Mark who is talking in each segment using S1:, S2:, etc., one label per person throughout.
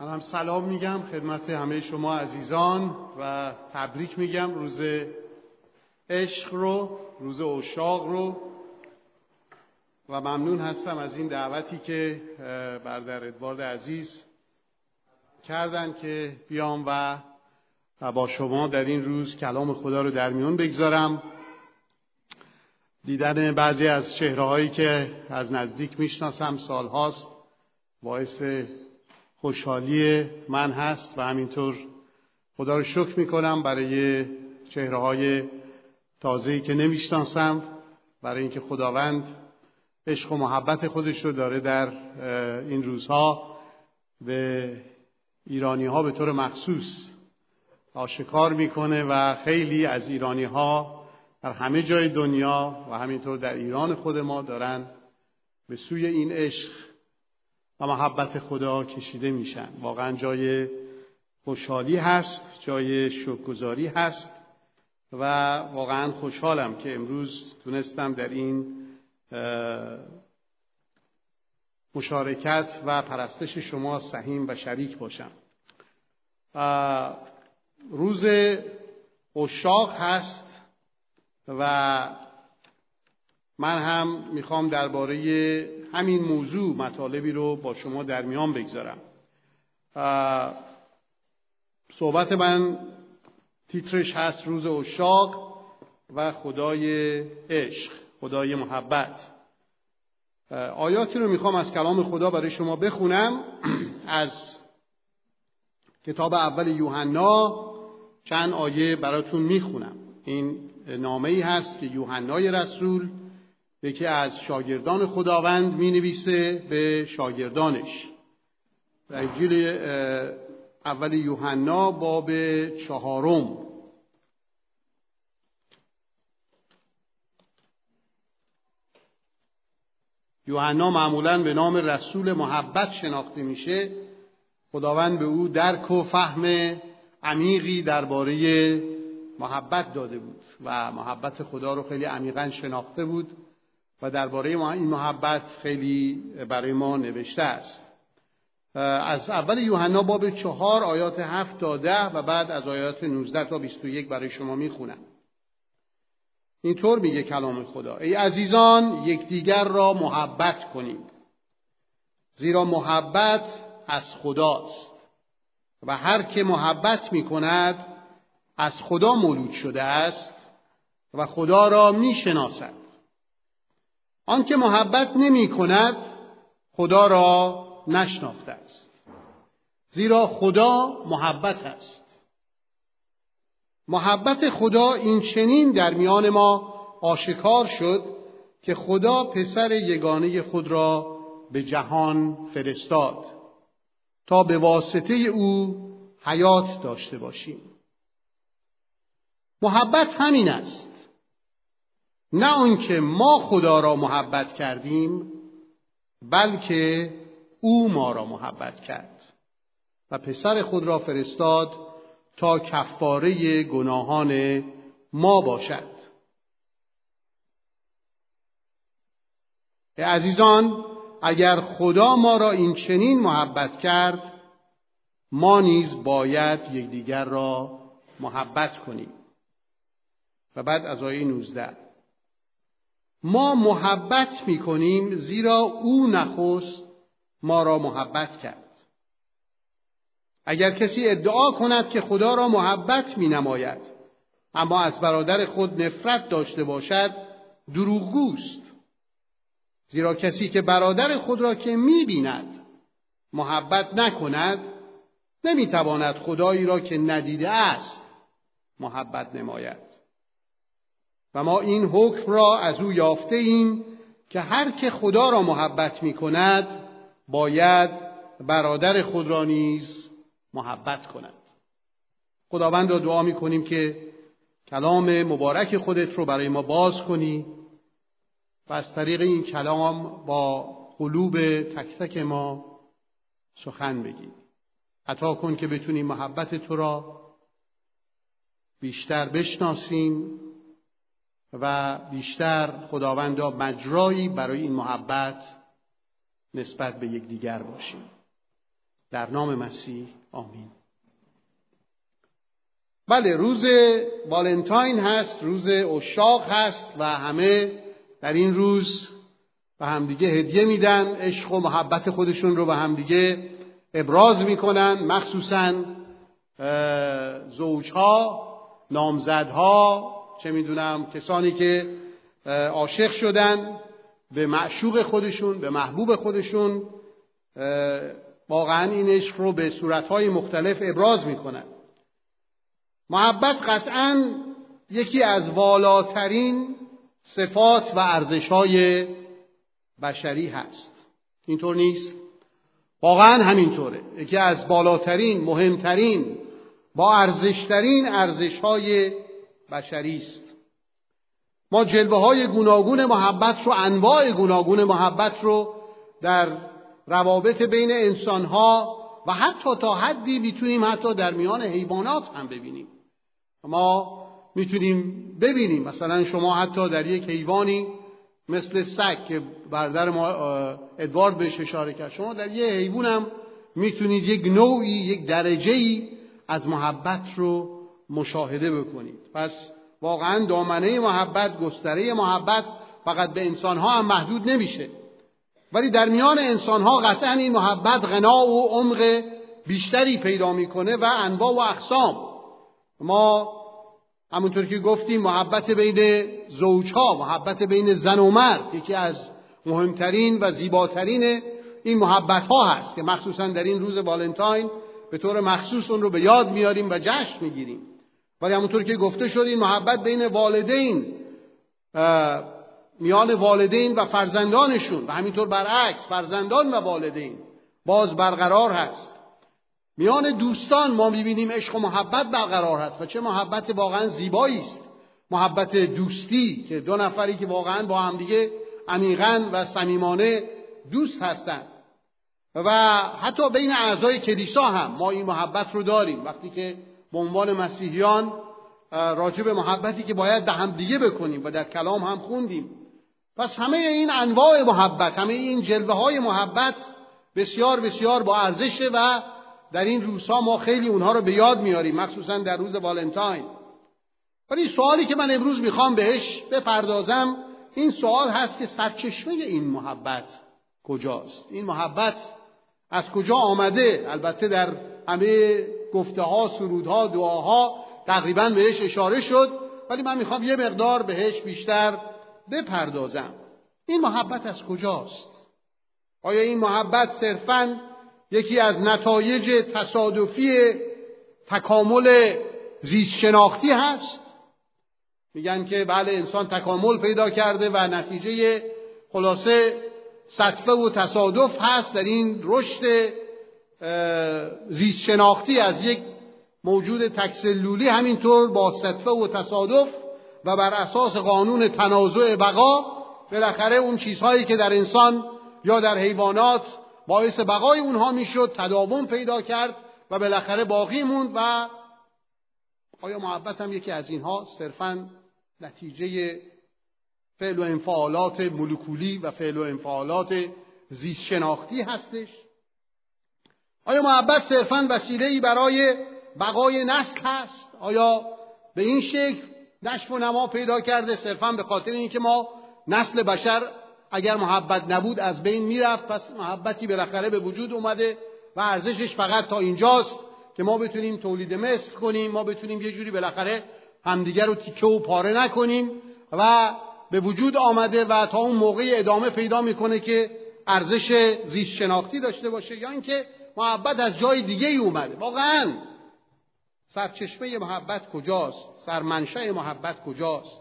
S1: من هم سلام میگم خدمت همه شما عزیزان و تبریک میگم روز عشق رو روز اشاق رو. و ممنون هستم از این دعوتی که بردر ادوارد عزیز کردن که بیام و با شما در این روز کلام خدا رو در میون بگذارم. دیدن بعضی از چهره هایی که از نزدیک می‌شناسم سالهاست باعث خوشحالی من هست و همینطور خدا رو شکر می‌کنم برای چهره های تازه‌ای که نمی‌شناسم برای اینکه خداوند عشق و محبت خودش رو داره در این روزها به ایرانی ها به طور مخصوص آشکار می‌کنه و خیلی از ایرانی ها در همه جای دنیا و همینطور در ایران خود ما دارن به سوی این عشق و محبت خدا کشیده میشن. واقعا جای خوشحالی هست جای شکرگزاری هست و واقعا خوشحالم که امروز تونستم در این مشارکت و پرستش شما سهیم و شریک باشم. روز اشاق هست و من هم می‌خوام درباره همین موضوع مطالبی رو با شما در میان بگذارم. صحبت من تیترش هست روز اشاق و خدای عشق خدای محبت. آیاتی رو می‌خوام از کلام خدا برای شما بخونم. از کتاب اول یوحنا چند آیه براتون می‌خونم. این نامه ای هست که یوحنای رسول یکی از شاگردان خداوند می نویسه به شاگردانش. انجیل اول یوحنا باب چهارم. یوحنا معمولا به نام رسول محبت شناخته میشه. خداوند به او درک و فهم عمیقی درباره محبت داده بود و محبت خدا رو خیلی عمیقا شناخته بود. و درباره این محبت خیلی برای ما نوشته است. از اول یوحنا باب چهار آیات هفت تا ده و بعد از آیات 19 تا 21 برای شما می‌خونم. اینطور میگه کلام خدا ای عزیزان یکدیگر را محبت کنید زیرا محبت از خداست و هر که محبت می‌کند از خدا مولود شده است و خدا را می‌شناسد. آنکه محبت نمی کند خدا را نشناخته است. زیرا خدا محبت است. محبت خدا این چنین در میان ما آشکار شد که خدا پسر یگانه خود را به جهان فرستاد تا به واسطه او حیات داشته باشیم. محبت همین است نه آنکه ما خدا را محبت کردیم بلکه او ما را محبت کرد و پسر خود را فرستاد تا کفاره گناهان ما باشد. عزیزان اگر خدا ما را این چنین محبت کرد ما نیز باید یکدیگر را محبت کنیم. و بعد از آیه 19 ما محبت می کنیم زیرا او نخست ما را محبت کرد. اگر کسی ادعا کند که خدا را محبت می نماید اما از برادر خود نفرت داشته باشد دروغگوست. زیرا کسی که برادر خود را که می بیند محبت نکند نمی‌تواند خدایی را که ندیده است محبت نماید. و ما این حکم را از او یافته ایم که هر که خدا را محبت می کند باید برادر خود را نیز محبت کند. خداوند را دعا می کنیم که کلام مبارک خودت رو برای ما باز کنی و از طریق این کلام با قلوب تک تک ما سخن بگی. عطا کن که بتونیم محبت تو را بیشتر بشناسیم. و بیشتر خداوندا مجرایی برای این محبت نسبت به یکدیگر باشیم. در نام مسیح آمین. بله روز والنتاین هست روز اشاق هست و همه در این روز به همدیگه هدیه میدن عشق و محبت خودشون رو به همدیگه ابراز می‌کنن مخصوصا زوجها نامزدها چه می‌دونم کسانی که عاشق شدن به معشوق خودشون به محبوب خودشون واقعا این عشق رو به صورتهای مختلف ابراز می‌کنن. محبت قطعا یکی از والاترین صفات و ارزشهای بشری هست. اینطور نیست؟ واقعا همینطوره. یکی از بالاترین مهمترین با ارزشترین ارزشهای بشری است. ما جلوه های گوناگون محبت رو انواع گوناگون محبت رو در روابط بین انسانها و حتی تا حدی می‌تونیم حتی در میان حیوانات هم ببینیم. ما می‌تونیم ببینیم. مثلا شما حتی در یک حیوانی مثل سگ که بردر ما ادوارد بهش اشاره کرد شما در یه حیوان هم می‌تونید یک نوعی یک درجه ای از محبت رو مشاهده بکنید. پس واقعا دامنه محبت گستره محبت فقط به انسانها هم محدود نمیشه. ولی در میان انسانها قطعا این محبت غنا و عمق بیشتری پیدا می‌کنه و انواع و اقسام. ما همونطور که گفتیم محبت بین زوجها محبت بین زن و مرد یکی از مهمترین و زیباترین این محبت ها هست که مخصوصا در این روز والنتاین به طور مخصوص اون رو به یاد میاریم و جشن می‌گیریم. ولی همونطور که گفته شد این محبت بین والدین میان والدین و فرزندانشون و همینطور برعکس فرزندان و والدین باز برقرار هست. میان دوستان ما می‌بینیم عشق و محبت برقرار هست و چه محبت واقعا زیبایی است. محبت دوستی که دو نفری که واقعا با همدیگه عمیقا و صمیمانه دوست هستند و حتی بین اعضای کلیسا هم ما این محبت رو داریم. وقتی که به عنوان مسیحیان راجع به محبتی که باید به هم دیگه بکنیم و در کلام هم خوندیم. پس همه این انواع محبت همه این جلوه های محبت بسیار بسیار با ارزشه و در این روزها ما خیلی اونها رو به یاد میاریم مخصوصا در روز والنتاین. ولی سوالی که من امروز می‌خوام بهش بپردازم این سوال هست که سرچشمه این محبت کجاست؟ این محبت از کجا آمده؟ البته در همه گفته ها سرودها دعاها تقریبا بهش اشاره شد. ولی من می‌خوام یه مقدار بهش بیشتر بپردازم. این محبت از کجاست؟ آیا این محبت صرفا یکی از نتایج تصادفی تکامل زیست شناختی هست؟ میگن که بله انسان تکامل پیدا کرده و نتیجه خلاصه صدفه و تصادف هست در این رشد زیست از یک موجود تکسلولی همینطور با صدفه و تصادف و بر اساس قانون تنازع بقا بالاخره اون چیزهایی که در انسان یا در حیوانات باعث بقای اونها می‌شد تداوم پیدا کرد و بالاخره باقی موند و آیا محبت هم یکی از اینها صرفا نتیجه فعل و انفعالات مولکولی و فعل و انفعالات زیست هستش؟ آیا محبت صرفا وسیله برای بقای نسل هست؟ آیا به این شکل نشف و نما پیدا کرده صرفا به خاطر اینکه ما نسل بشر اگر محبت نبود از بین می‌رفت پس محبتی بالاخره به وجود اومده و ارزشش فقط تا اینجاست که ما بتونیم تولید مثل کنیم ما بتونیم یه جوری بالاخره همدیگر رو تیکه و پاره نکنیم و به وجود آمده و تا اون موقع ادامه پیدا می‌کنه که ارزش زیست شناختی داشته باشه یا اینکه محبت از جای دیگه ای اومده. واقعا. سرچشمه محبت کجاست؟ سرمنشه محبت کجاست؟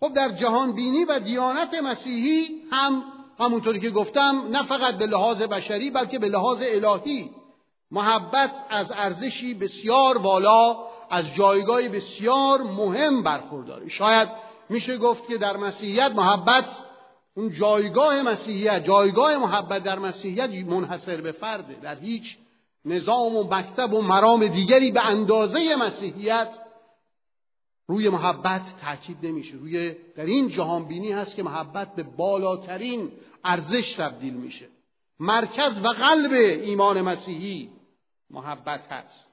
S1: خب در جهان بینی و دیانت مسیحی هم همونطوری که گفتم نه فقط به لحاظ بشری بلکه به لحاظ الهی. محبت از ارزشی بسیار والا از جایگاه بسیار مهم برخورداره. شاید میشه گفت که در مسیحیت محبت اون جایگاه مسیحیت جایگاه محبت در مسیحیت منحصر به فرده. در هیچ نظام و مکتب و مرام دیگری به اندازه مسیحیت روی محبت تاکید نمیشه. روی در این جهان بینی هست که محبت به بالاترین ارزش تبدیل میشه. مرکز و قلب ایمان مسیحی محبت هست.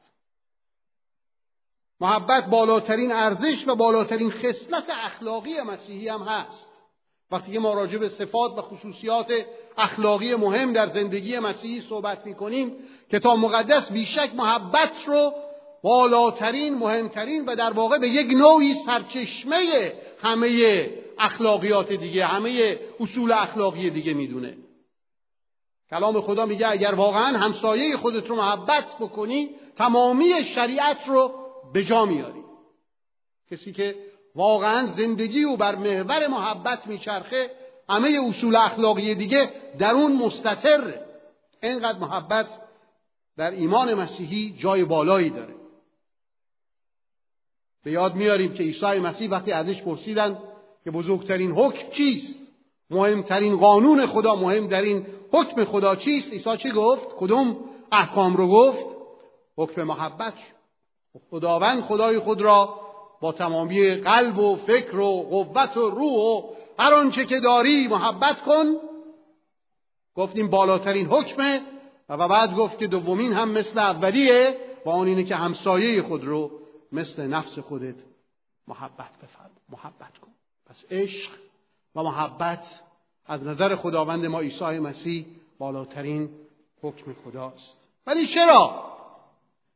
S1: محبت بالاترین ارزش و بالاترین خصلت اخلاقی مسیحی هم هست. وقتی که ما راجع به صفات و خصوصیات اخلاقی مهم در زندگی مسیحی صحبت می‌کنیم کتاب مقدس بیشک محبت رو بالاترین مهمترین و در واقع به یک نوعی سرچشمه همه اخلاقیات دیگه همه اصول اخلاقی دیگه می‌دونه. کلام خدا میگه اگر واقعا همسایه خودت رو محبت بکنی تمامی شریعت رو به جا میاری. کسی که واقعا زندگی او بر محور محبت میچرخه. همه اصول اخلاقی دیگه در اون مستطر اینقدر محبت در ایمان مسیحی جای بالایی داره. به یاد میاریم که عیسی مسیح وقتی ازش پرسیدن که بزرگترین حکم چیست؟ مهمترین قانون خدا مهم در این حکم خدا چیست؟ عیسی چی گفت؟ کدوم احکام رو گفت؟ حکم محبت. خداوند خدای خود را با تمامی قلب و فکر و قوت و روح و هر آنچه که داری محبت کن. گفتیم بالاترین حکمه و بعد گفت دومین هم مثل اولیه و آن اینه که همسایه خود رو مثل نفس خودت محبت بفرم محبت کن. پس عشق و محبت از نظر خداوند ما عیسی مسیح بالاترین حکم خداست. ولی چرا؟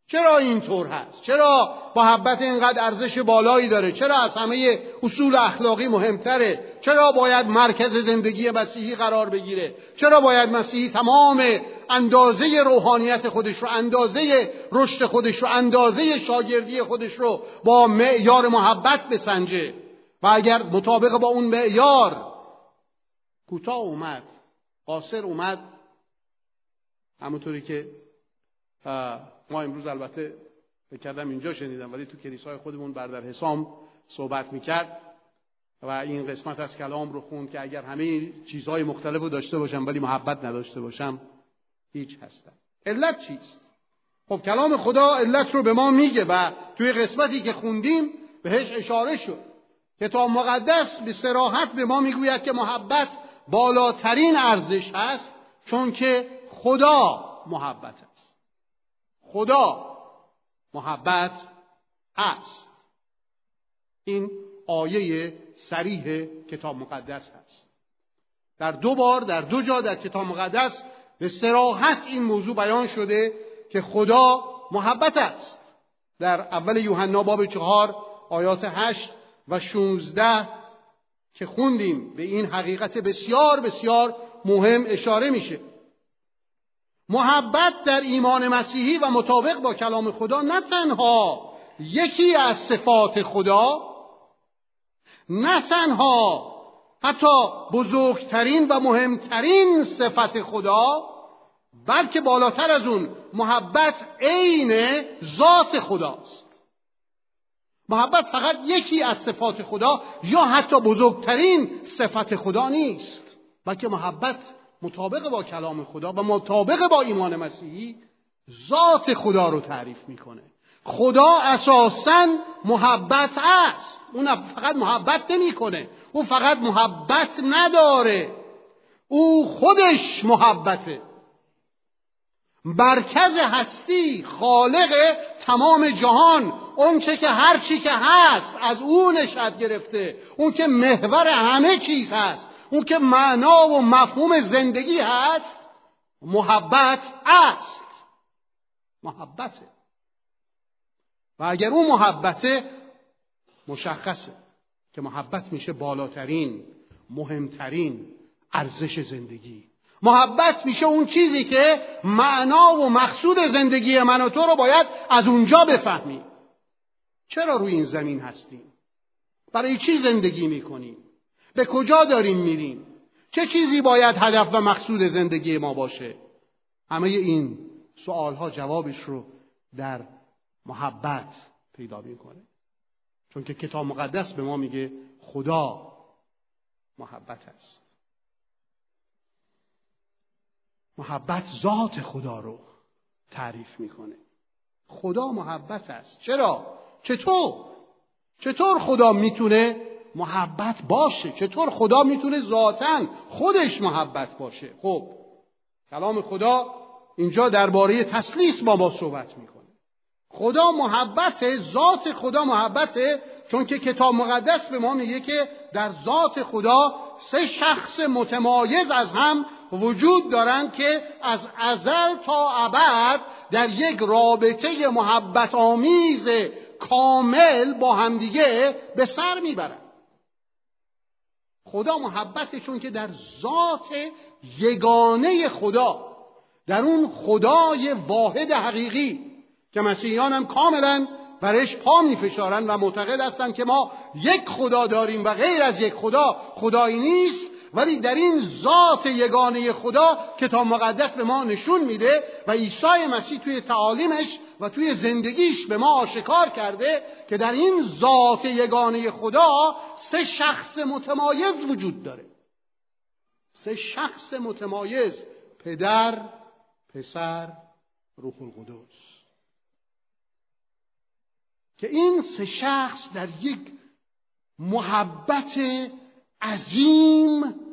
S1: چرا اینطور هست؟ چرا محبت اینقدر ارزش بالایی داره؟ چرا از همه اصول اخلاقی مهمتره؟ چرا باید مرکز زندگی مسیحی قرار بگیره؟ چرا باید مسیحی تمام اندازه روحانیت خودش رو اندازه رشد خودش رو اندازه شاگردی خودش رو با معیار محبت بسنجه؟ و اگر مطابق با اون معیار کوتاه اومد قاصر اومد همونطوری که ما امروز البته فکر کردم اینجا شنیدم ولی تو کلیسای خودمون بردر حسام صحبت می‌کرد و این قسمت از کلام رو خوند که اگر همه چیزهای مختلف رو داشته باشم ولی محبت نداشته باشم هیچ هستم. علت چیست؟ خب کلام خدا علت رو به ما میگه و توی قسمتی که خوندیم بهش اشاره شد کتاب مقدس به سراحت به ما می‌گوید که محبت بالاترین ارزش هست چون که خدا محبت است. خدا محبت است. این آیه سریح کتاب مقدس هست. در دو بار در دو جا در کتاب مقدس به سراحت این موضوع بیان شده که خدا محبت است. در اول یوحنا باب چهار آیات هشت و شونزده که خوندیم به این حقیقت بسیار بسیار مهم اشاره میشه. محبت در ایمان مسیحی و مطابق با کلام خدا نه تنها یکی از صفات خدا نه تنها حتی بزرگترین و مهمترین صفت خدا بلکه بالاتر از اون محبت عین ذات خداست. محبت فقط یکی از صفات خدا یا حتی بزرگترین صفت خدا نیست بلکه محبت مطابق با کلام خدا و مطابق با ایمان مسیحی ذات خدا رو تعریف می‌کنه. خدا اساسا محبت است. اون فقط محبت نمی‌کنه. او فقط محبت نداره. او خودش محبته. مرکز هستی خالق تمام جهان اون چه که هر چی که هست از او نشد گرفته. اون که محور همه چیز هست. اون که معنا و مفهوم زندگی هست محبت است. محبته. و اگر اون محبته مشخصه که محبت میشه بالاترین مهمترین ارزش زندگی. محبت میشه اون چیزی که معنا و مقصود زندگی من و تو رو باید از اونجا بفهمیم چرا روی این زمین هستیم؟ برای چی زندگی می‌کنیم؟ به کجا داریم میریم؟ چه چیزی باید هدف و مقصود زندگی ما باشه؟ همه این سوال ها جوابش رو در محبت پیدا می‌کنه. چون که کتاب مقدس به ما میگه خدا محبت است. محبت ذات خدا رو تعریف می‌کنه. خدا محبت است. چرا؟ چطور؟ چطور خدا می‌تونه محبت باشه. چطور خدا می‌تونه ذاتا خودش محبت باشه؟ خب کلام خدا اینجا درباره تسلیس با ما صحبت می‌کنه. خدا محبت ذات خدا محبته چون که کتاب مقدس به ما میگه که در ذات خدا سه شخص متمایز از هم وجود دارند که از ازل تا ابد در یک رابطه محبت آمیز کامل با همدیگه به سر می‌برند خدا محبته چون که در ذات یگانه خدا در اون خدای واحد حقیقی که مسیحیان هم کاملا برش پا میفشارن و معتقد هستند که ما یک خدا داریم و غیر از یک خدا خدایی نیست. ولی در این ذات یگانه خدا کتاب مقدس به ما نشون میده و عیسی مسیح توی تعالیمش و توی زندگیش به ما آشکار کرده که در این ذات یگانه خدا سه شخص متمایز وجود داره. سه شخص متمایز پدر پسر روح القدس. که این سه شخص در یک محبت عظیم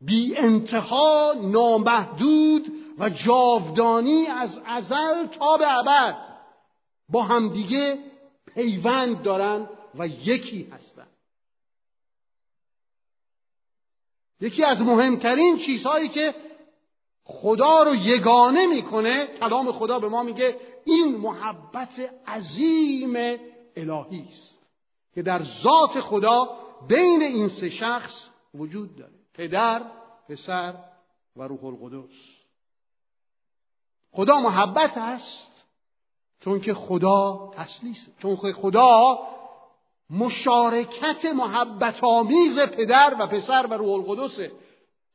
S1: بی انتها نامحدود و جاودانی از ازل تا به ابد. با همدیگه پیوند دارند و یکی هستند یکی از مهمترین چیزهایی که خدا رو یگانه می‌کنه کلام خدا به ما میگه این محبت عظیم الهی است که در ذات خدا بین این سه شخص وجود داره. پدر پسر و روح القدس. خدا محبت است چون که خدا تسلیس چون که خدا مشارکت محبت آمیز پدر و پسر و روح القدسه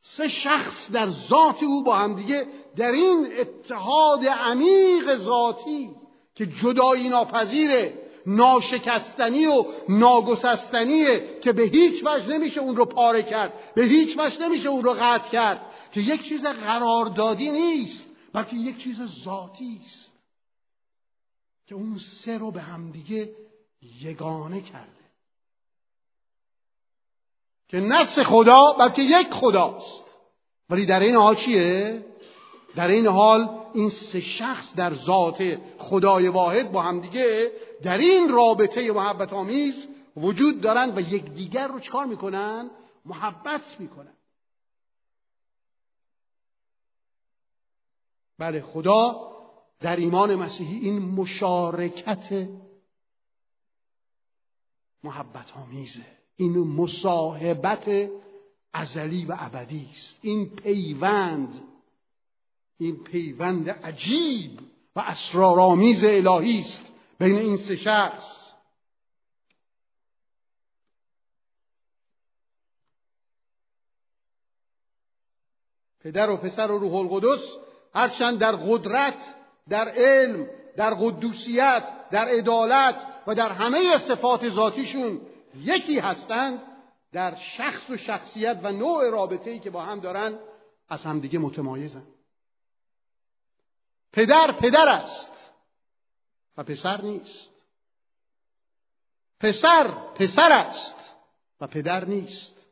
S1: سه شخص در ذات او با همدیگه در این اتحاد عمیق ذاتی که جدایی ناپذیره ناشکستنی و ناگسستنیه که به هیچ وجه نمیشه اون رو پاره کرد. به هیچ وجه نمیشه اون رو قطع کرد. که یک چیز قراردادی نیست بلکه یک چیز ذاتی است. که اون سه رو به همدیگه یگانه کرده. که نفس خدا بلکه یک خداست. ولی در این حال چیه؟ در این حال این سه شخص در ذات خدای واحد با همدیگه در این رابطه محبت آمیز وجود دارن و یکدیگر رو چکار می‌کنن؟ محبت می‌کنن. بله خدا در ایمان مسیحی این مشارکت محبت آمیزه. این مصاحبت ازلی و ابدی است. این پیوند این پیوند عجیب و اسرارآمیز الهی است بین این سه شخص. پدر و پسر و روح القدس هرچند در قدرت در علم در قدوسیت در عدالت و در همه صفات ذاتیشون یکی هستند در شخص و شخصیت و نوع رابطه ای که با هم دارن از همدیگه متمایزن. پدر پدر است و پسر نیست. پسر پسر است و پدر نیست.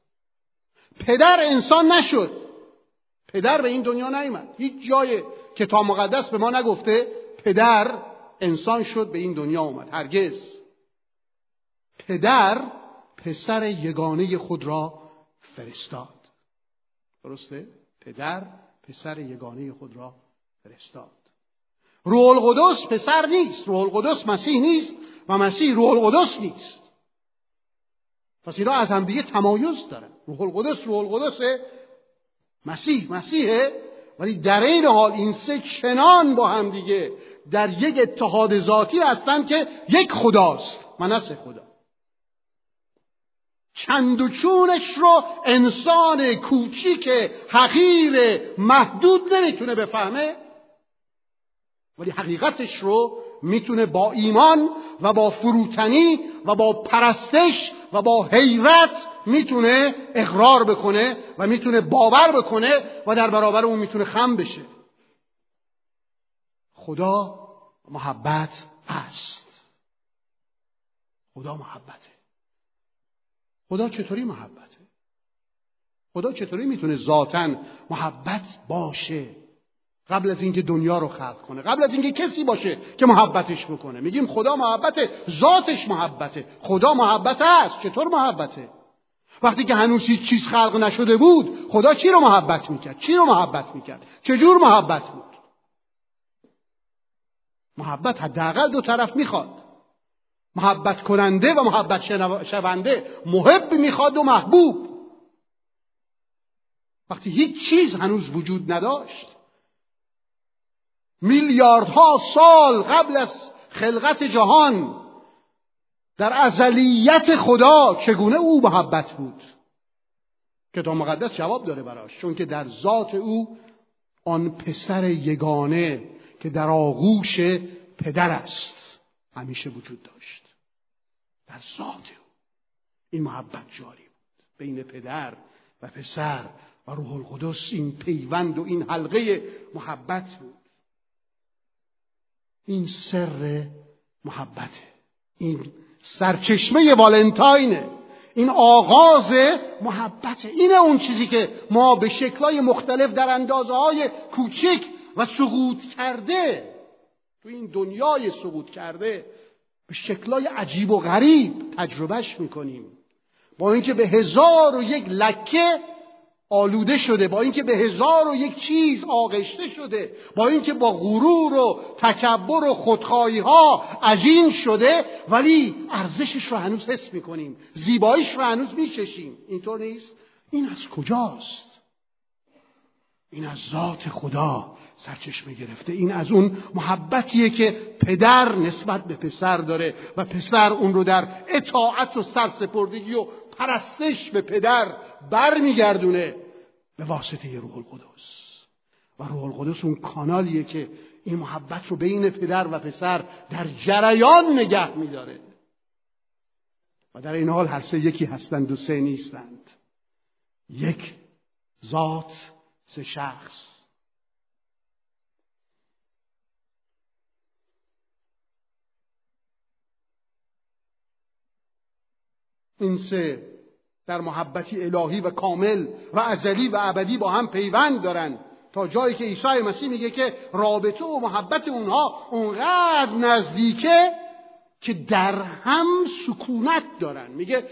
S1: پدر انسان نشد. پدر به این دنیا نیامد هیچ جای کتاب مقدس به ما نگفته پدر انسان شد به این دنیا اومد. هرگز. پدر پسر یگانه خود را فرستاد. درسته؟ پدر پسر یگانه خود را فرستاد. روح القدس پسر نیست. روح القدس مسیح نیست و مسیح روح القدس نیست. پس اینا از همدیگه تمایز دارن. روح القدس روح القدس مسیح مسیحه ولی در این حال این سه چنان با همدیگه در یک اتحاد ذاتی هستند که یک خداست. منس خدا. چند و چونش رو انسان کوچیک حقیر محدود نمی‌تونه بفهمه. ولی حقیقتش رو می‌تونه با ایمان و با فروتنی و با پرستش و با حیرت می‌تونه اقرار بکنه و می‌تونه باور بکنه و در برابر اون می‌تونه خم بشه. خدا محبت است. خدا محبته. خدا چطوری محبته؟ خدا چطوری می‌تونه ذاتا محبت باشه؟ قبل از اینکه دنیا رو خلق کنه قبل از اینکه کسی باشه که محبتش بکنه. میگیم خدا محبته ذاتش محبته خدا محبت است. چطور محبته وقتی که هنوز هیچ چیز خلق نشده بود خدا چی رو محبت می‌کرد؟ چی رو محبت می‌کرد؟ چجور محبت بود؟ محبت حداقل دو طرف می‌خواد. محبت کننده و محبت شونده محب می‌خواد و محبوب. وقتی هیچ چیز هنوز وجود نداشت میلیاردها سال قبل از خلقت جهان در ازلیت خدا چگونه او محبت بود؟ کتاب مقدس جواب داره براش چون که در ذات او آن پسر یگانه که در آغوش پدر است همیشه وجود داشت. در ذات او این محبت جاری بود. بین پدر و پسر و روح القدس این پیوند و این حلقه محبت بود. این سر محبته. این سرچشمه والنتاینه. این آغاز محبته. اینه اون چیزی که ما به شکلهای مختلف در اندازه های کوچک و سقوط کرده تو این دنیای سقوط کرده به شکلهای عجیب و غریب تجربهش می‌کنیم. با اینکه به هزار و یک لکه آلوده شده با اینکه به هزار و یک چیز آغشته شده با اینکه با غرور و تکبر و خودخواهی ها عجین شده ولی ارزشش رو هنوز حس می‌کنیم زیباییش رو هنوز میچشیم. اینطور نیست؟ این از کجاست؟ این از ذات خدا سرچشمه گرفته. این از اون محبتیه که پدر نسبت به پسر داره و پسر اون رو در اطاعت و سرسپردگی و پرستش به پدر برمیگردونه به واسطه روح القدس. و روح القدس اون کانالیه که این محبت رو بین پدر و پسر در جریان نگه میداره. و در این حال هر سه یکی هستند و سه نیستند. یک ذات سه شخص. این سه در محبتی الهی و کامل و ازلی و ابدی با هم پیوند دارن. تا جایی که عیسی مسیح میگه که رابطه و محبت اونها اونقدر نزدیکه که در هم سکونت دارن. میگه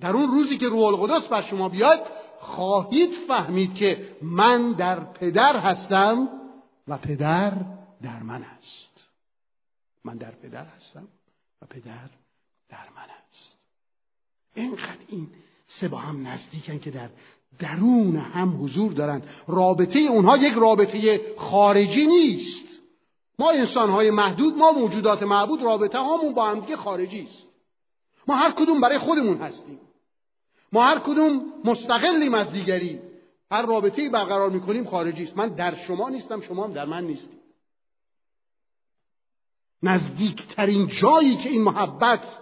S1: در اون روزی که روح القدس بر شما بیاد خواهید فهمید که من در پدر هستم و پدر در من است من در پدر هستم و پدر در من است اینقدر این سه با هم نزدیکن که در درون هم حضور دارن. رابطه اونها یک رابطه خارجی نیست. ما انسانهای محدود ما موجودات معبود رابطه هامون با همدیگه خارجی است. ما هر کدوم برای خودمون هستیم. ما هر کدوم مستقلیم از دیگری. هر رابطه برقرار می‌کنیم خارجی است. من در شما نیستم شما هم در من نیستیم نزدیکترین جایی که این محبت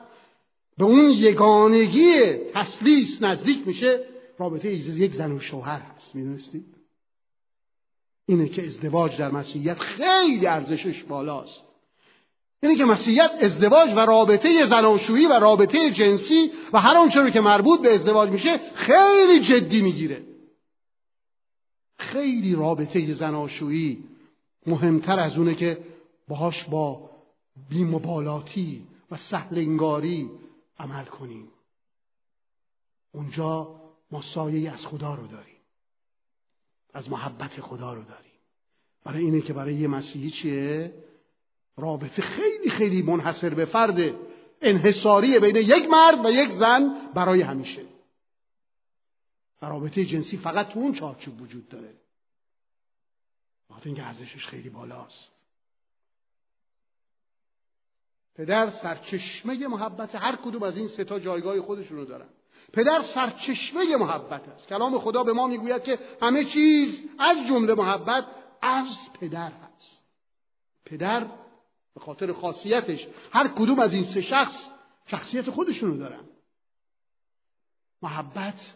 S1: به اون یگانگی تسلیس نزدیک میشه. رابطه یک زن و شوهر هست می‌دونستید اینه که ازدواج در مسیحیت خیلی ارزشش بالاست. اینه که مسیحیت ازدواج و رابطه زناشویی و رابطه جنسی و هر آنچه که مربوط به ازدواج میشه خیلی جدی می‌گیره. خیلی رابطه زناشویی مهمتر از اونه که باهاش با بیمبالاتی و سهل انگاری عمل کنیم. اونجا ما سایه از خدا رو داریم. از محبت خدا رو داریم. برای اینه که برای یه مسیحی چیه؟ رابطه خیلی خیلی منحصر به فرد انحصاری بین یک مرد و یک زن برای همیشه. و رابطه جنسی فقط تو اون چارچوب وجود داره. وقتی اینکه ارزشش خیلی بالاست. پدر سرچشمه محبت هر کدوم از این سه تا جایگاه خودشون رو دارن. پدر سرچشمه محبت است. کلام خدا به ما می‌گوید که همه چیز از جمله محبت از پدر هست. پدر به خاطر خاصیتش هر کدوم از این سه شخص شخصیت خودشون رو دارن. محبت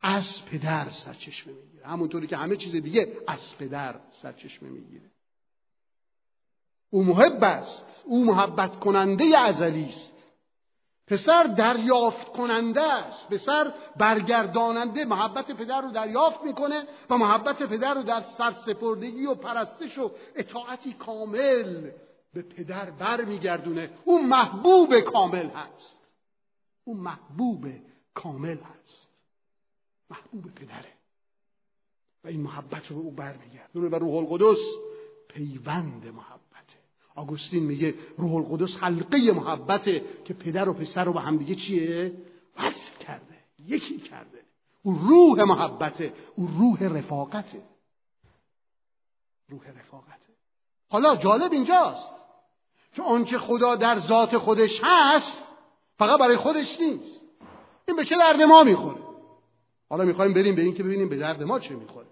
S1: از پدر سرچشمه می‌گیره. همونطوری که همه چیز دیگه از پدر سرچشمه می‌گیره. او محب است. او محبت کننده ازلی است. پسر دریافت کننده است. پسر برگرداننده محبت پدر رو دریافت می‌کنه و محبت پدر رو در سرسپردگی و پرستش و اطاعتی کامل به پدر برمیگردونه. اون محبوب کامل هست. اون محبوب کامل هست. محبوب پدره. و این محبت رو به او برمیگردونه و روح القدس پیوند محبته آگوستین میگه روح القدس حلقه محبته که پدر و پسر رو به همدیگه چیه؟ وصل کرده یکی کرده. او روح محبته او روح رفاقته. روح رفاقته. حالا جالب اینجاست که آنچه خدا در ذات خودش هست فقط برای خودش نیست. این به چه درد ما می‌خوره؟ حالا می‌خوایم بریم به این که ببینیم به درد ما چه می‌خوره.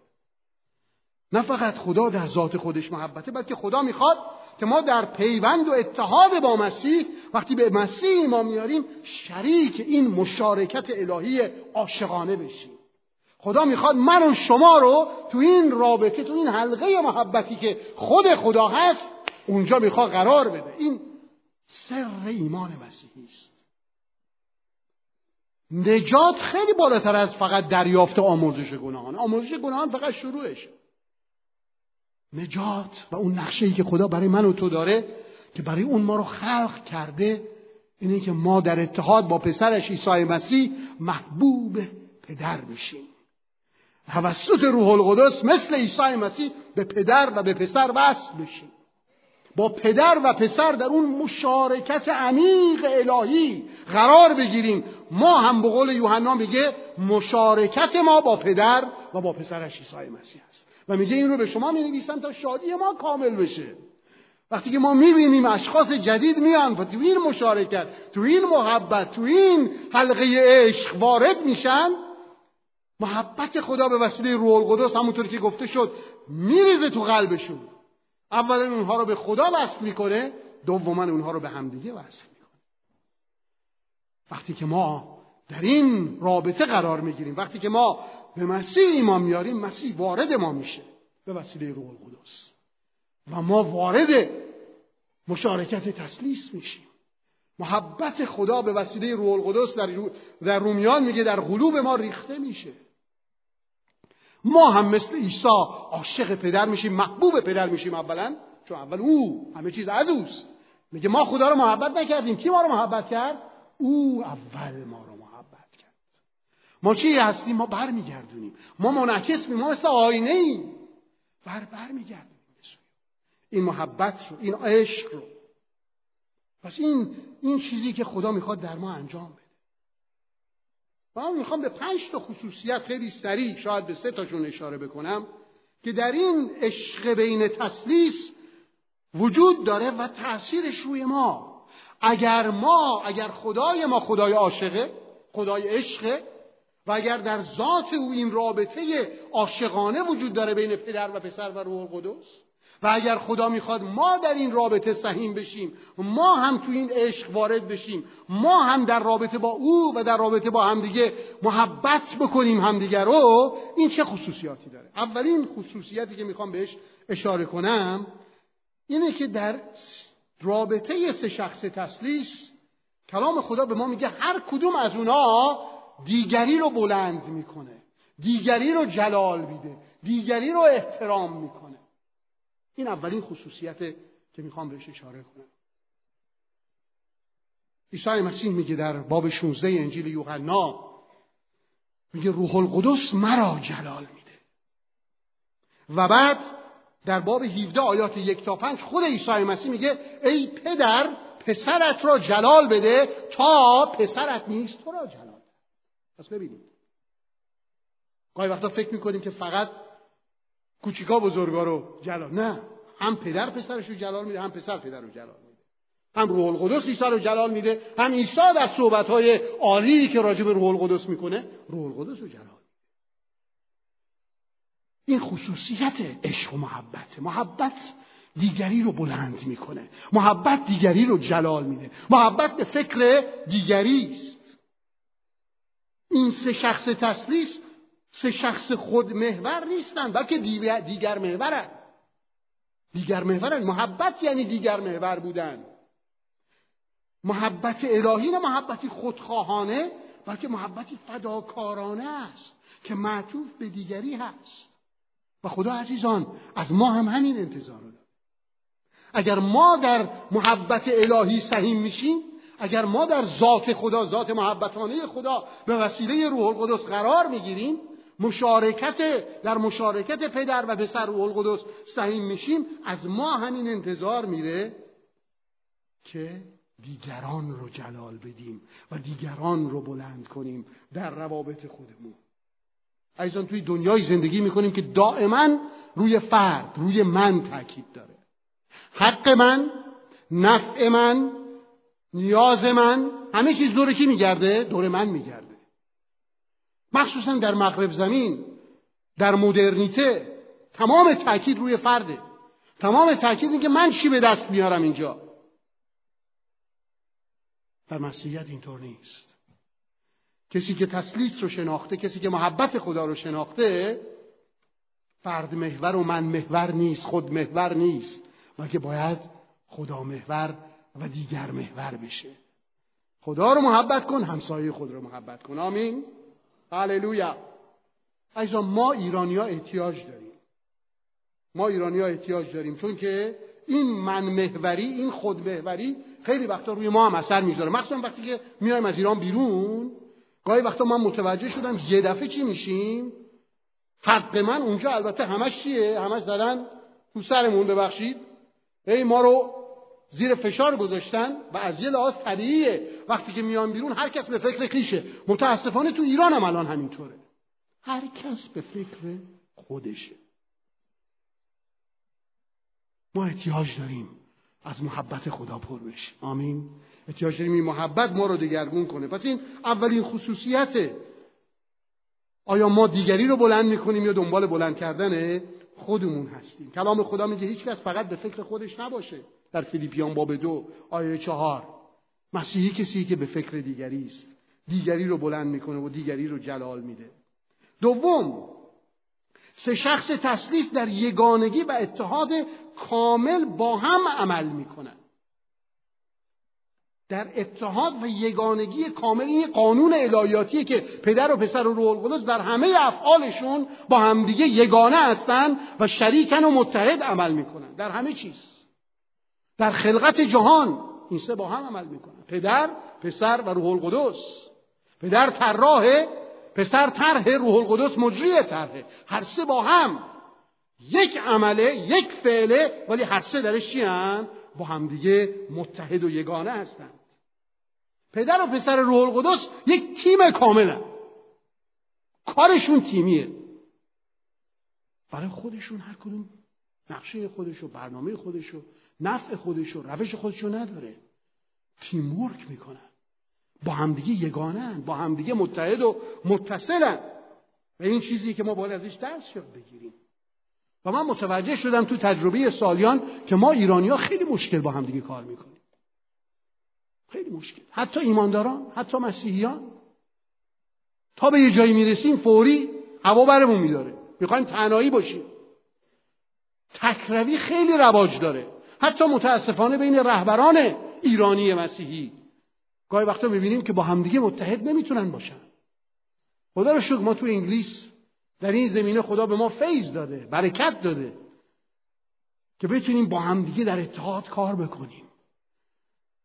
S1: نه فقط خدا در ذات خودش محبته بلکه خدا می‌خواد که ما در پیوند و اتحاد با مسیح وقتی به مسیح ما میاریم شریک این مشارکت الهی عاشقانه بشیم. خدا می‌خواد من و شما رو تو این رابطه تو این حلقه محبتی که خود خدا هست اونجا می‌خواد قرار بده. این سر ایمان مسیحی است نجات خیلی بالاتر از فقط دریافت آمرزش گناهان. آمرزش گناهان فقط شروعشه. نجات و اون نقشه ای که خدا برای من و تو داره که برای اون ما رو خلق کرده اینه که ما در اتحاد با پسرش عیسی مسیح محبوب پدر بشیم. توسط روح القدس مثل عیسی مسیح به پدر و به پسر وصل بشیم. با پدر و پسر در اون مشارکت عمیق الهی قرار بگیریم. ما هم به قول یوحنا میگه مشارکت ما با پدر و با پسرش عیسی مسیح است و میگه این رو به شما می‌نویسم تا شادی ما کامل بشه. وقتی که ما می‌بینیم اشخاص جدید میان و تو این مشارکت تو این محبت تو این حلقه عشق وارد میشن محبت خدا به وسیله روح القدس همونطور که گفته شد میریزه تو قلبشون. اولا اونها رو به خدا وصل می‌کنه دوما اونها رو به همدیگه وصل می‌کنه. وقتی که ما در این رابطه قرار می‌گیریم وقتی که ما به مسیح ایمان میاریم مسیح وارد ما میشه به وسیله روح القدس. و ما وارد مشارکت تسلیس میشیم. محبت خدا به وسیله روح القدس در, در رومیان میگه در قلوب ما ریخته میشه. ما هم مثل عیسی عاشق پدر میشیم محبوب پدر میشیم اولا چون اول او همه چیز از اوست. میگه ما خدا رو محبت نکردیم. کی ما رو محبت کرد؟ او اول ما رو. ما چی هستیم؟ ما برمیگردونیم. ما منعکس ما مثل آینه ایم بر برمیگردونیم این محبت رو این عشق رو. پس این این چیزی که خدا می‌خواد در ما انجام بده. من می‌خوام به پنج تا خصوصیت خیلی سریع شاید به سه تاشون اشاره بکنم که در این عشق بین تسلیس وجود داره و تأثیرش روی ما. اگر ما اگر خدای ما خدای عاشقه خدای عشقه و اگر در ذات او این رابطه عاشقانه وجود داره بین پدر و پسر و روح القدس و اگر خدا می‌خواد ما در این رابطه سهیم بشیم ما هم تو این عشق وارد بشیم ما هم در رابطه با او و در رابطه با همدیگه محبت بکنیم همدیگه رو این چه خصوصیاتی داره؟ اولین خصوصیتی که می‌خوام بهش اشاره کنم اینه که در رابطه سه شخص تسلیس کلام خدا به ما میگه هر کدوم از اونا دیگری رو بلند می‌کنه. دیگری رو جلال میده. دیگری رو احترام می‌کنه. این اولین خصوصیت که می‌خوام بهش اشاره کنم. عیسی مسیح میگه در باب 16 انجیل یوحنا میگه روح القدس مرا جلال میده. و بعد در باب 17 آیات یک تا پنج خود عیسی مسیح میگه ای پدر پسرت را جلال بده تا پسرت نیست تو را جلال پس ببینید. گاهی وقتا فکر می‌کنیم که فقط کوچیکا بزرگا رو جلال نه هم پدر پسرش رو جلال میده هم پسر پدر رو جلال میده. هم روح القدس عیسی رو جلال میده هم عیسی در صحبت های عالی که راجع به روح القدس می‌کنه روح القدس رو جلال این خصوصیت عشق و محبت. محبت دیگری رو بلند می‌کنه. محبت دیگری رو جلال میده. محبت به فکر دیگری است. این سه شخص تسلیس سه شخص خود محور نیستن بلکه دیگر محورن. دیگر محورن. محبت یعنی دیگر محور بودن. محبت الهی نه محبتی خودخواهانه بلکه محبتی فداکارانه است که معطوف به دیگری هست. و خدا عزیزان از ما هم همین انتظار رو اگر ما در محبت الهی سهیم میشیم اگر ما در ذات خدا ذات محبتانه خدا به وسیله روح القدس قرار می‌گیریم مشارکت در مشارکت پدر و پسر روح القدس سهیم میشیم از ما همین انتظار میره که دیگران رو جلال بدیم و دیگران رو بلند کنیم در روابط خودمون. عزیزان توی دنیای زندگی می‌کنیم که دائما روی فرد روی من تاکید داره. حق من نفع من نیاز من همه چیز دور کی میگرده؟ دور من میگرده. مخصوصا در مغرب زمین در مدرنیته تمام تاکید روی فرده. تمام تاکید این که من چی به دست میارم اینجا. در مسیحیت اینطور نیست. کسی که تسلیس رو شناخته کسی که محبت خدا رو شناخته فرد محور و من محور نیست خود محور نیست. بلکه باید خدا محور و دیگر محور بشه. خدا رو محبت کن همسایه خود رو محبت کن. آمین. هللویا. ایزا ما ایرانی احتیاج داریم. ما ایرانی احتیاج داریم چون که این من محوری این خود محوری خیلی وقتا روی ما هم اثر می‌ذاره. مخصوصا وقتی که میایم از ایران بیرون گاهی وقتا من متوجه شدم یه دفعه چی میشیم؟ حق من اونجا البته همش چیه؟ همش زدن تو سرمون ببخشید. ای ما رو زیر فشار گذاشتن و از یه لحاظ طبیعیه. وقتی که میان بیرون هر کس به فکر خیشه. متاسفانه تو ایران هم الان همینطوره. هر کس به فکر خودشه. ما احتیاج داریم از محبت خدا پر بشیم آمین. احتیاج داریم این محبت ما رو دگرگون کنه. پس این اولین خصوصیته آیا ما دیگری رو بلند می‌کنیم یا دنبال بلند کردن خودمون هستیم؟ کلام خدا میگه هیچ کس فقط به فکر خودش نباشه. در فیلیپیان باب دو آیه چهار. مسیحی کسی که به فکر دیگری است دیگری رو بلند می‌کنه و دیگری رو جلال میده. دوم سه شخص تسلیس در یگانگی و اتحاد کامل با هم عمل می‌کنن در اتحاد و یگانگی کامل این قانون الهیاتیه که پدر و پسر و روح القدس در همه افعالشون با همدیگه یگانه هستن و شریکن و متحد عمل می‌کنن. در همه چیز. در خلقت جهان. این سه با هم عمل می‌کنن پدر پسر و روح القدس. پدر طراح پسر طرح روح القدس مجری طرحه. هر سه با هم. یک عمله یک فعله ولی هر سه درش چی با همدیگه متحد و یگانه هستند. پدر و پسر روح القدس یک تیم کاملن کارشون تیمیه. برای خودشون هر کدوم نقشه خودش و برنامه خودش نفع خودش و روش خودش رو نداره. تیم ورک می‌کنن. با همدیگه یگانن با همدیگه متحد و متصلن. و این چیزی که ما باید ازش درس یاد بگیریم. و من متوجه شدم تو تجربه سالیان که ما ایرانی ها خیلی مشکل با همدیگه کار می‌کنیم. خیلی مشکل. حتی ایمانداران حتی مسیحیان. تا به یه جایی می‌رسیم فوری هوا برمون میداره. می‌خوایم تنهایی باشیم. تکروی خیلی رواج داره. حتی متاسفانه بین رهبران ایرانی مسیحی. گاهی وقتا می‌بینیم که با همدیگه متحد نمی‌تونن باشن. خدا رو شکر ما تو انگلیس در این زمینه خدا به ما فیض داده برکت داده که بتونیم با همدیگه در اتحاد کار بکنیم.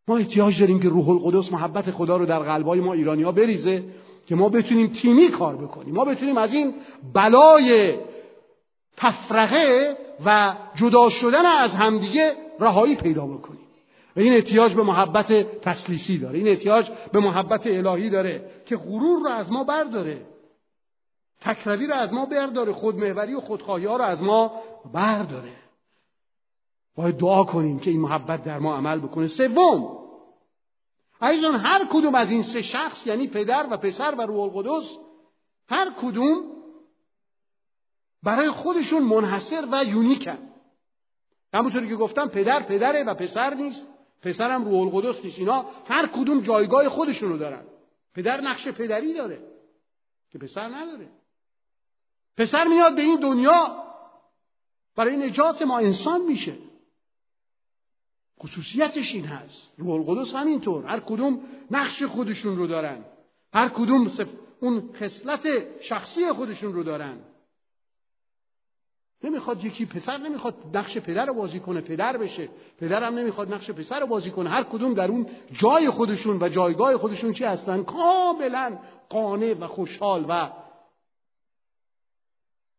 S1: ما احتیاج داریم که روح القدس محبت خدا رو در قلبای ما ایرانی ها بریزه که ما بتونیم تیمی کار بکنیم. ما بتونیم از این بلای تفرقه و جدا شدن از همدیگه رهایی پیدا بکنیم و این احتیاج به محبت تسلیسی داره. این احتیاج به محبت الهی داره که غرور رو از ما برداره. تکروی رو از ما برداره. خودمهوری و خودخواهی ها رو از ما برداره. باید دعا کنیم که این محبت در ما عمل بکنه. سوم. عزیزان هر کدوم از این سه شخص یعنی پدر و پسر و روح القدس هر کدوم برای خودشون منحصر و یونیکن. همونطوری که گفتم پدر پدره و پسر نیست. پسرم روح القدس نیست. اینا هر کدوم جایگاه خودشونو دارن. پدر نقش پدری داره که پسر نداره. پسر میاد به این دنیا برای نجات ما انسان میشه. خصوصیتش این هست. روح القدس همینطور. هر کدوم نقش خودشون رو دارن. هر کدوم اون خصلت شخصی خودشون رو دارن. نمی‌خواد یکی پسر نمی‌خواد نقش پدر رو بازی کنه پدر بشه. پدرم نمی‌خواد نقش پسر رو بازی کنه. هر کدوم در اون جای خودشون و جایگاه خودشون چی هستن؟ کاملا قانع و خوشحال و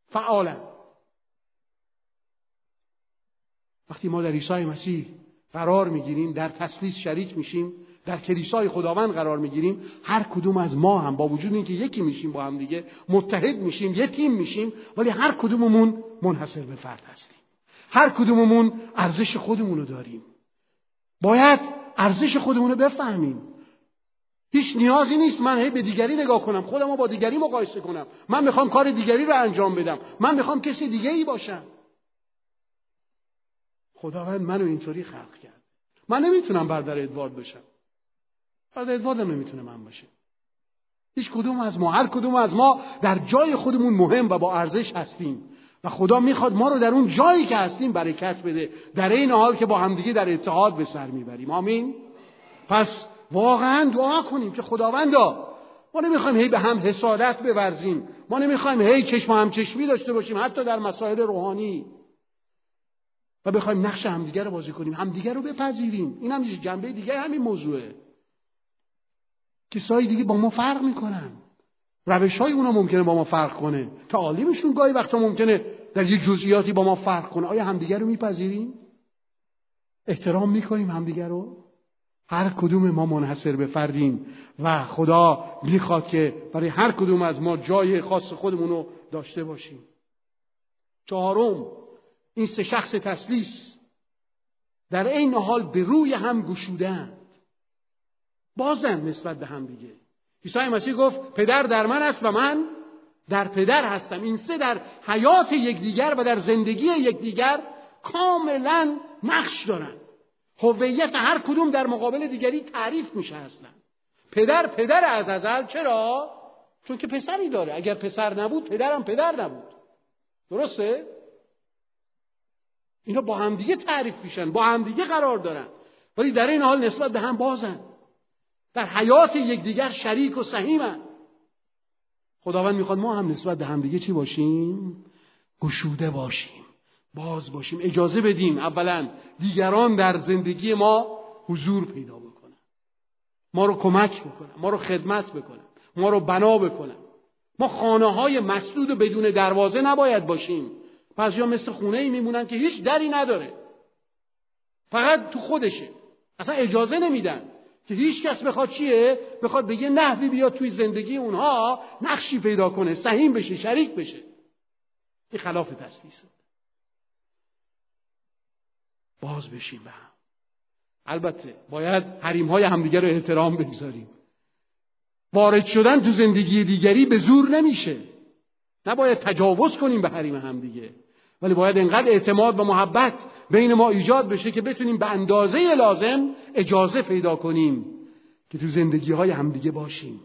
S1: فعالن. وقتی ما در عیسی مسیح قرار می‌گیریم در تسلیس شریک میشیم در کلیسای خداوند قرار می‌گیریم هر کدوم از ما هم با وجود اینکه یکی میشیم با هم دیگه متحد میشیم یه تیم میشیم ولی هر کدوممون منحصر به فرد هستیم. هر کدوممون ارزش خودمون رو داریم. باید ارزش خودمون رو بفهمیم. هیچ نیازی نیست من هی به دیگری نگاه کنم خودم رو با دیگری مقایسه کنم. من می‌خوام کار دیگری رو انجام بدم. من می‌خوام کسی دیگه ای باشم. خداوند منو اینطوری خلق کرد. من نمی‌تونم بردر ادوارد برادر ادوارد نمی‌تونه من باشه. هیچ کدوم از ما هر کدوم از ما در جای خودمون مهم و با ارزش هستیم. و خدا می‌خواد ما رو در اون جایی که هستیم برکت بده. در این حال که با همدیگه در اتحاد به سر می‌بریم. آمین. پس واقعا دعا کنیم که خداوندا ما نمی‌خوایم هی به هم حسادت بورزیم. ما نمی‌خوایم هی چشم هم چشمی داشته باشیم حتی در مسائل روحانی. و بخوایم نقش همدیگه رو بازی کنیم. همدیگه رو بپذیریم. این هم جنبه دیگه همین موضوعه. کسایی دیگه با ما فرق می‌کنن. روش های اونا ممکنه با ما فرق کنه. تعالیمشون گاهی وقتا ممکنه در یه جزئیاتی با ما فرق کنه. آیا همدیگه رو میپذیریم؟ احترام می‌کنیم همدیگه رو؟ هر کدوم ما منحصر به فردیم و خدا می‌خواد که برای هر کدوم از ما جای خاص خودمون رو داشته باشیم. چهارم این سه شخص تسلیس در این حال به روی هم گشودن بازن نسبت به هم دیگه. عیسی مسیح گفت پدر در من است و من در پدر هستم. این سه در حیات یکدیگر و در زندگی یکدیگر کاملا نقش دارن. هویت هر کدوم در مقابل دیگری تعریف میشه اصلا. پدر پدر از ازل. چرا؟ چون که پسری داره. اگر پسر نبود پدرم پدر نبود. درسته؟ اینا با همدیگه تعریف میشن با همدیگه قرار دارن. ولی در این حال نسبت به هم بازن. در حیات یکدیگر شریک و سهیمن خداوند می‌خواد ما هم نسبت به همدیگه چی باشیم؟ گشوده باشیم باز باشیم اجازه بدیم اولا دیگران در زندگی ما حضور پیدا بکنن. ما رو کمک بکنن ما رو خدمت بکنن ما رو بنا بکنن. ما خانه های مسدود و بدون دروازه نباید باشیم. پس یا مثل خونه ای میمونن که هیچ دری نداره. فقط تو خودشه. اصلا اجازه نمیدن. که هیچ کس بخواد چیه؟ بخواد به یه نحوی بیاد توی زندگی اونها نقشی پیدا کنه سهیم بشه شریک بشه. این خلاف تسلیسه باز بشیم به هم. البته باید حریم های همدیگر رو احترام بگذاریم. وارد شدن تو زندگی دیگری به زور نمیشه. نباید تجاوز کنیم به حریم همدیگه. ولی باید انقدر اعتماد و محبت بین ما ایجاد بشه که بتونیم به اندازه لازم اجازه پیدا کنیم که تو زندگی های همدیگه باشیم.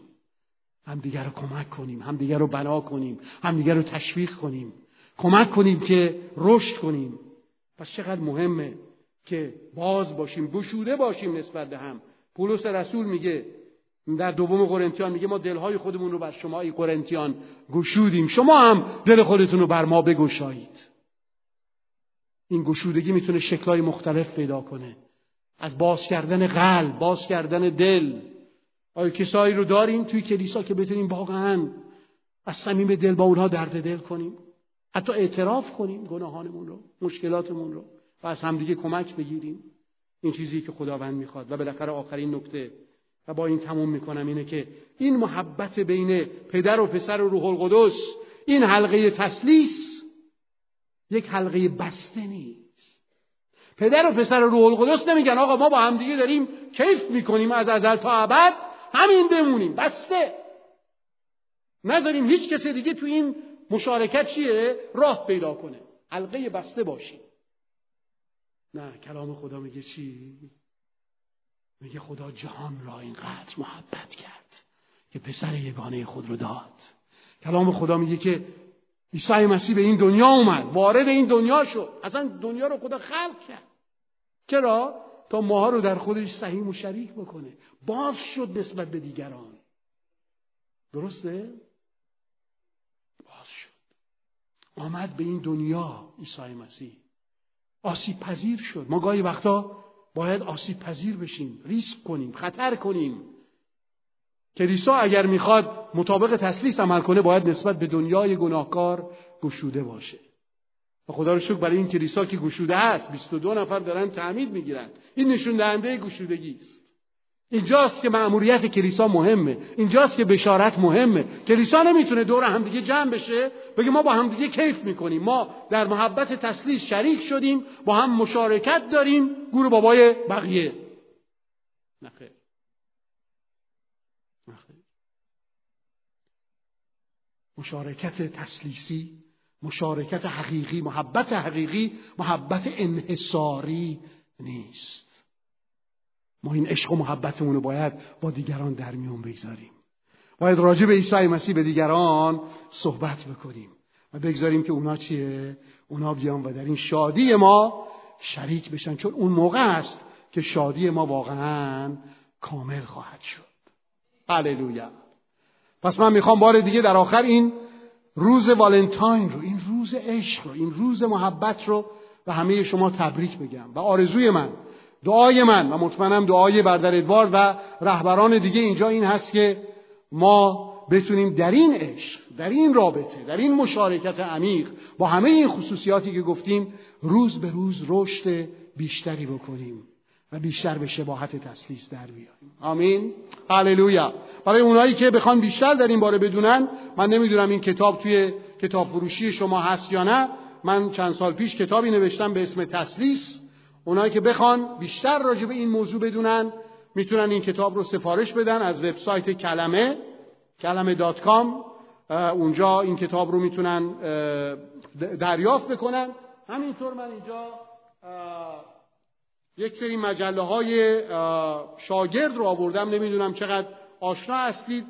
S1: همدیگه رو کمک کنیم همدیگه رو بنا کنیم همدیگه رو تشویق کنیم کمک کنیم که رشد کنیم. پس چقدر مهمه که باز باشیم گشوده باشیم نسبت به هم. پولس رسول میگه در دوم قرنتیان میگه ما دلهای خودمون رو بر شما ای قرنتیان گشودیم. شما هم دل خودتون رو بر ما بگشایید. این گشودگی می‌تونه شکلهای مختلف پیدا کنه. از باز کردن قلب باز کردن دل. آیا کسایی رو داریم توی کلیسا که بتونیم واقعا از صمیم دل با اونها درد دل کنیم؟ حتی اعتراف کنیم گناهانمون رو مشکلاتمون رو و از همدیگه کمک بگیریم. این چیزی که خداوند می‌خواد. و بالاخره آخرین نکته و با این تموم می‌کنم اینه که این محبت بین پدر و پسر و روح القدس این حلقه تسلیس یک حلقه بسته نیست. پدر و پسر روح القدس نمیگن آقا ما با همدیگه داریم کیف می‌کنیم از ازل تا ابد همین بمونیم بسته. نذاریم هیچ کسی دیگه تو این مشارکت چیه؟ راه پیدا کنه. حلقه بسته باشیم. نه کلام خدا میگه چی؟ میگه خدا جهان را اینقدر محبت کرد که پسر یگانه خود رو داد. کلام خدا میگه که عیسی مسیح به این دنیا اومد وارد این دنیا شد. اصلا دنیا رو خدا خلق کرد. چرا؟ تا ماها رو در خودش سهیم و شریک بکنه. باز شد نسبت به دیگران. درسته؟ باز شد. آمد به این دنیا عیسی مسیح. آسیب پذیر شد. ما گاهی وقتا باید آسیب پذیر بشیم. ریسک کنیم خطر کنیم. کلیسا اگر می‌خواد مطابق تسلیس عمل کنه باید نسبت به دنیای گناهکار گشوده باشه. و خدا رو شکر برای این کلیسا که گشوده هست 22 نفر دارن تعمید می‌گیرن. این نشون دهنده گشودگی است. اینجاست که مأموریت کلیسا مهمه. اینجاست که بشارت مهمه. کلیسا نمی‌تونه دور همدیگه جمع بشه بگه ما با همدیگه کیف می‌کنیم. ما در محبت تسلیس شریک شدیم با هم مشارکت داریم. گور بابای بقیه. نخیر مشارکت تسلیسی مشارکت حقیقی محبت حقیقی محبت انحصاری نیست. ما این عشق و محبتمون رو باید با دیگران در میون بگذاریم. باید راجع به عیسی مسیح به دیگران صحبت بکنیم و بگذاریم که اونا چیه؟ اونا بیان و در این شادی ما شریک بشن چون اون موقع است که شادی ما واقعا کامل خواهد شد. هللویا. پس من می‌خوام بار دیگه در آخر این روز والنتاین رو این روز عشق رو این روز محبت رو به همه شما تبریک بگم. و آرزوی من دعای من و مطمئنم دعای بردر ادوار و رهبران دیگه اینجا این هست که ما بتونیم در این عشق در این رابطه در این مشارکت عمیق با همه این خصوصیاتی که گفتیم روز به روز رشد بیشتری بکنیم. و بیشتر به شباهت تسلیس در بیاریم. آمین. هللویا. برای اونایی که بخوان بیشتر در این باره بدونن من نمی‌دونم این کتاب توی کتاب فروشی شما هست یا نه. من چند سال پیش کتابی نوشتم به اسم تسلیس. اونایی که بخوان بیشتر راجع به این موضوع بدونن می‌تونن این کتاب رو سفارش بدن از وبسایت کلمه کلمه دات کام. اونجا این کتاب رو می‌تونن دریافت بکنن. همینطور من اینجا یک سری مجله های شاگرد رو آوردم نمی‌دونم چقدر آشنا هستید.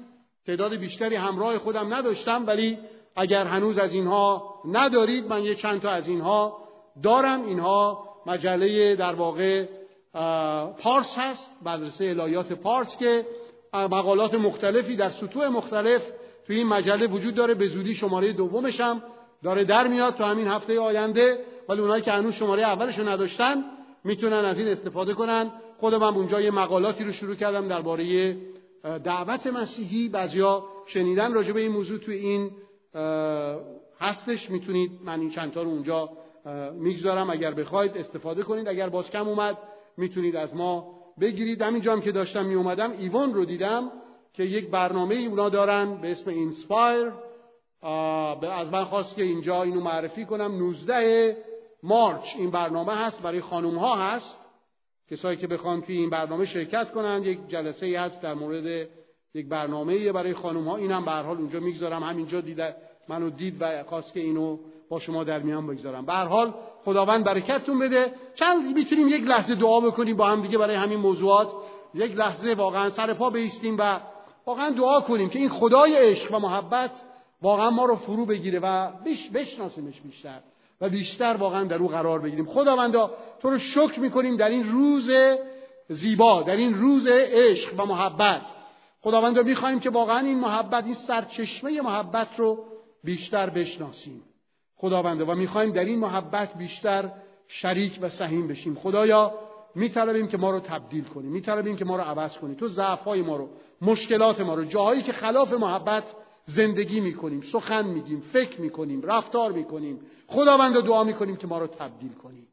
S1: تعداد بیشتری همراه خودم نداشتم ولی اگر هنوز از اینها ندارید من یه چند تا از اینها دارم. اینها مجله در واقع پارس هست مدرسه الهیات پارس که مقالات مختلفی در سطوح مختلف توی این مجله وجود داره. به زودی شماره دومش هم داره در میاد. تو همین هفته آینده ولی اونایی که هنوز شماره اولش رو نداشتن می‌تونن از این استفاده کنن. خودم اونجا یه مقالاتی رو شروع کردم درباره دعوت مسیحی. بعضیا شنیدن راجع به این موضوع توی این هستش. می‌تونید من این چندتا رو اونجا می‌گذارم. اگر بخواید استفاده کنید. اگر باز کم اومد می‌تونید از ما بگیرید. همینجا هم که داشتم میومدم ایوان رو دیدم که یک برنامه ای اونا دارن به اسم Inspire از من خواست که اینجا اینو معرفی کنم. 19 مارچ این برنامه هست برای خانوم ها هست. کسایی که بخوان توی این برنامه شرکت کنند یک جلسه ای هست در مورد یک برنامه برای خانوم ها اینم به حال اونجا می‌گذارم. همینجا دیده منو دید و خواست که اینو با شما در میان بگذارم. به حال خداوند برکتتون بده. چند می‌تونیم یک لحظه دعا بکنیم با هم دیگه برای همین موضوعات. یک لحظه واقعا سر پا بیستیم و واقعا دعا کنیم که این خدای عشق و محبت واقعا ما رو فرو بگیره و بشناسیمش بیشتر. و بیشتر واقعا در او قرار بگیریم. خداوندا تو رو شکر می‌کنیم در این روز زیبا در این روز عشق و محبت. خداوندا می‌خواهیم که واقعا این محبت این سرچشمه محبت رو بیشتر بشناسیم. خداوندا و می‌خواهیم در این محبت بیشتر شریک و سهیم بشیم. خدایا میطلبیم که ما رو تبدیل کنیم میطلبیم که ما رو عوض کنیم تو ضعفهای ما رو مشکلات ما رو جاهایی که خلاف محبت زندگی می‌کنیم سخن میگیم فکر می‌کنیم رفتار می‌کنیم. خداوند دعا می‌کنیم که ما رو تبدیل کنیم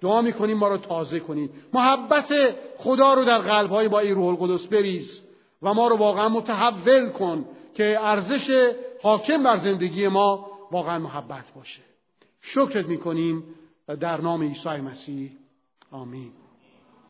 S1: دعا می‌کنیم ما رو تازه کنید محبت خدا رو در قلبهای با روح القدس بریز و ما رو واقعا متحول کن که ارزش حاکم بر زندگی ما واقعا محبت باشه. شکرت می‌کنیم در نام عیسی مسیح. آمین.